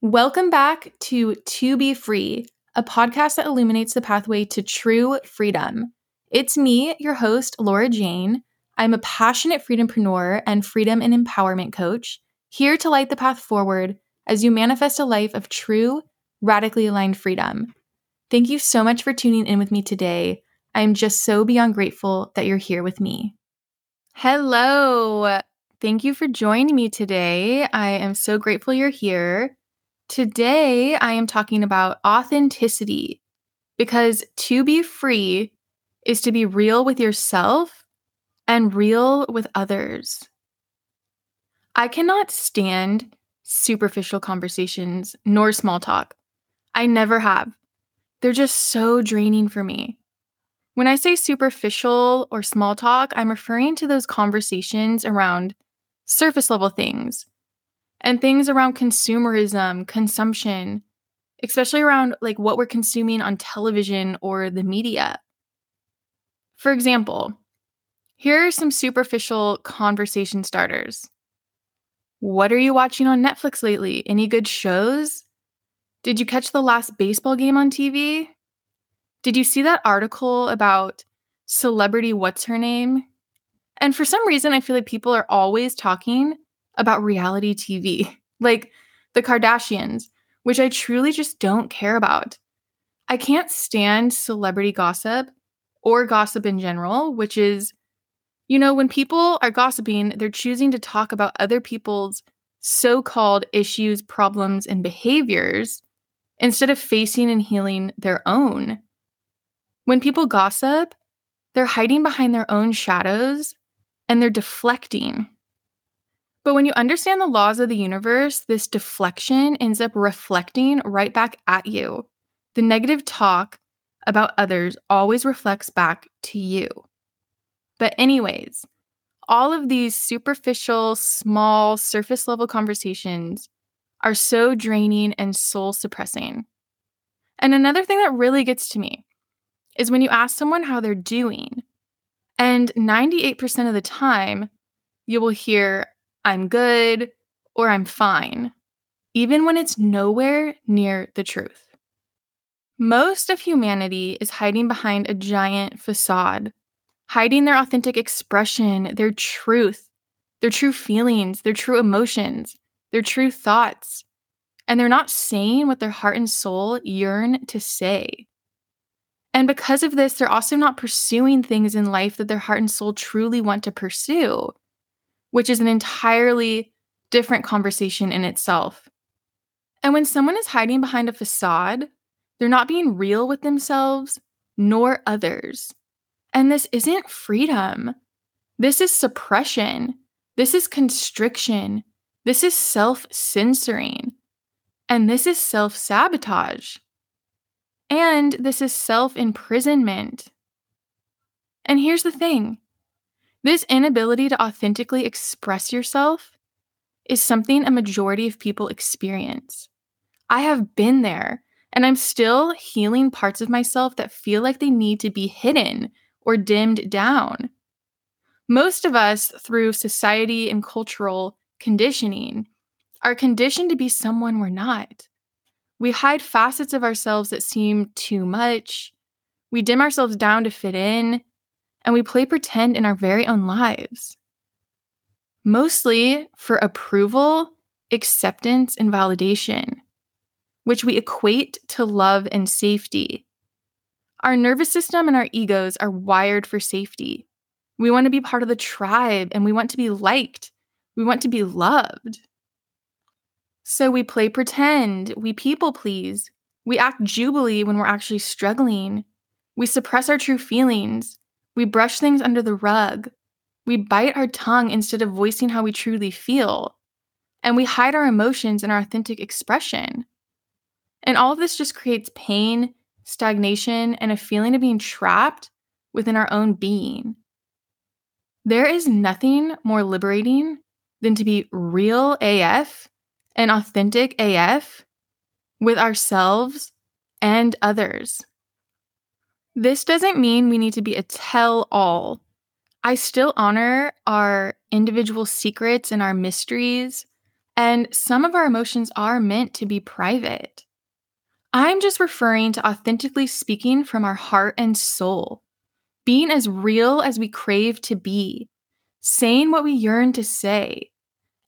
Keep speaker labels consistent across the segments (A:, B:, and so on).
A: Welcome back to To Be Free, a podcast that illuminates the pathway to true freedom. It's me, your host, Laura Jane. I'm a passionate freedompreneur and freedom and empowerment coach, here to light the path forward as you manifest a life of true, radically aligned freedom. Thank you so much for tuning in with me today. I am just so beyond grateful that you're here with me. Hello. Thank you for joining me today. I am so grateful you're here. Today, I am talking about authenticity because to be free is to be real with yourself and real with others. I cannot stand superficial conversations nor small talk. I never have. They're just so draining for me. When I say superficial or small talk, I'm referring to those conversations around surface level things and things around consumerism, consumption, especially around like what we're consuming on television or the media. For example, here are some superficial conversation starters. What are you watching on Netflix lately? Any good shows? Did you catch the last baseball game on TV? Did you see that article about celebrity what's her name? And for some reason, I feel like people are always talking about reality TV, like the Kardashians, which I truly just don't care about. I can't stand celebrity gossip or gossip in general, which is, you know, when people are gossiping, they're choosing to talk about other people's so called issues, problems, and behaviors instead of facing and healing their own. When people gossip, they're hiding behind their own shadows and they're deflecting. But when you understand the laws of the universe, this deflection ends up reflecting right back at you. The negative talk about others always reflects back to you. But, anyways, all of these superficial, small, surface level conversations are so draining and soul suppressing. And another thing that really gets to me is when you ask someone how they're doing, and 98% of the time, you will hear, I'm good, or I'm fine, even when it's nowhere near the truth. Most of humanity is hiding behind a giant facade, hiding their authentic expression, their truth, their true feelings, their true emotions, their true thoughts. And they're not saying what their heart and soul yearn to say. And because of this, they're also not pursuing things in life that their heart and soul truly want to pursue which is an entirely different conversation in itself. And when someone is hiding behind a facade, they're not being real with themselves nor others. And this isn't freedom. This is suppression. This is constriction. This is self censoring. And this is self sabotage. And this is self imprisonment. And here's the thing this inability to authentically express yourself is something a majority of people experience. I have been there, and I'm still healing parts of myself that feel like they need to be hidden or dimmed down. Most of us, through society and cultural conditioning, are conditioned to be someone we're not. We hide facets of ourselves that seem too much. We dim ourselves down to fit in, and we play pretend in our very own lives. Mostly for approval, acceptance, and validation, which we equate to love and safety. Our nervous system and our egos are wired for safety. We want to be part of the tribe and we want to be liked. We want to be loved. So we play pretend, we people please, we act jubilee when we're actually struggling, we suppress our true feelings, we brush things under the rug. We bite our tongue instead of voicing how we truly feel. And we hide our emotions and our authentic expression. And all of this just creates pain, stagnation, and a feeling of being trapped within our own being. There is nothing more liberating than to be real AF and authentic AF with ourselves and others. This doesn't mean we need to be a tell all. I still honor our individual secrets and our mysteries And some of our emotions are meant to be private. I'm just referring to authentically speaking from our heart and soul, being as real as we crave to be, saying what we yearn to say,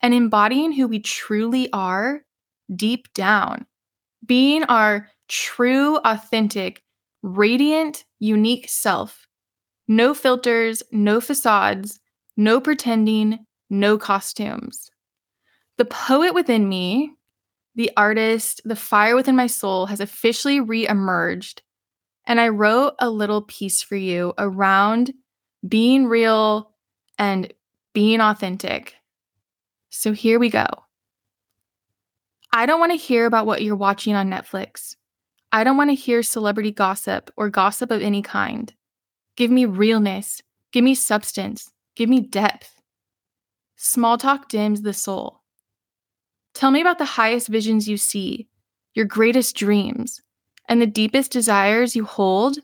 A: and embodying who we truly are deep down, being our true, authentic, radiant, unique self. No filters, no facades, no pretending, no costumes. The poet within me, the artist, the fire within my soul has officially re emerged. And I wrote a little piece for you around being real and being authentic. So here we go. I don't want to hear about what you're watching on Netflix. I don't want to hear celebrity gossip or gossip of any kind. Give me realness. Give me substance. Give me depth. Small talk dims the soul. Tell me about the highest visions you see, your greatest dreams, and the deepest desires you hold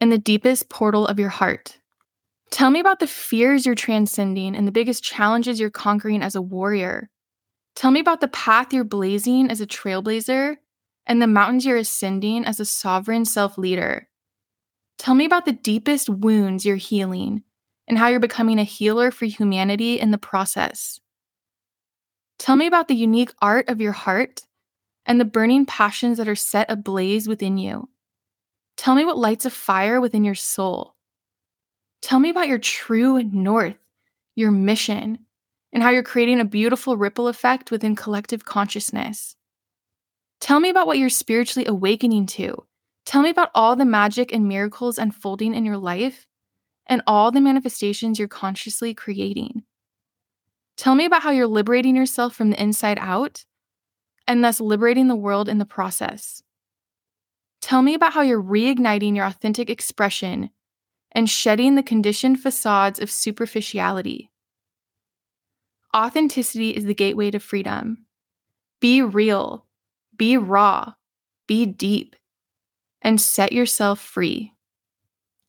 A: in the deepest portal of your heart. Tell me about the fears you're transcending and the biggest challenges you're conquering as a warrior. Tell me about the path you're blazing as a trailblazer and the mountains you're ascending as a sovereign self leader. Tell me about the deepest wounds you're healing and how you're becoming a healer for humanity in the process. Tell me about the unique art of your heart and the burning passions that are set ablaze within you. Tell me what lights a fire within your soul. Tell me about your true north, your mission, and how you're creating a beautiful ripple effect within collective consciousness. Tell me about what you're spiritually awakening to. Tell me about all the magic and miracles unfolding in your life and all the manifestations you're consciously creating. Tell me about how you're liberating yourself from the inside out and thus liberating the world in the process. Tell me about how you're reigniting your authentic expression and shedding the conditioned facades of superficiality. Authenticity is the gateway to freedom. Be real, be raw, be deep, and set yourself free.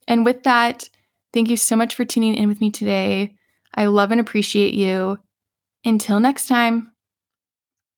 A: And with that, thank you so much for tuning in with me today. I love and appreciate you. Until next time.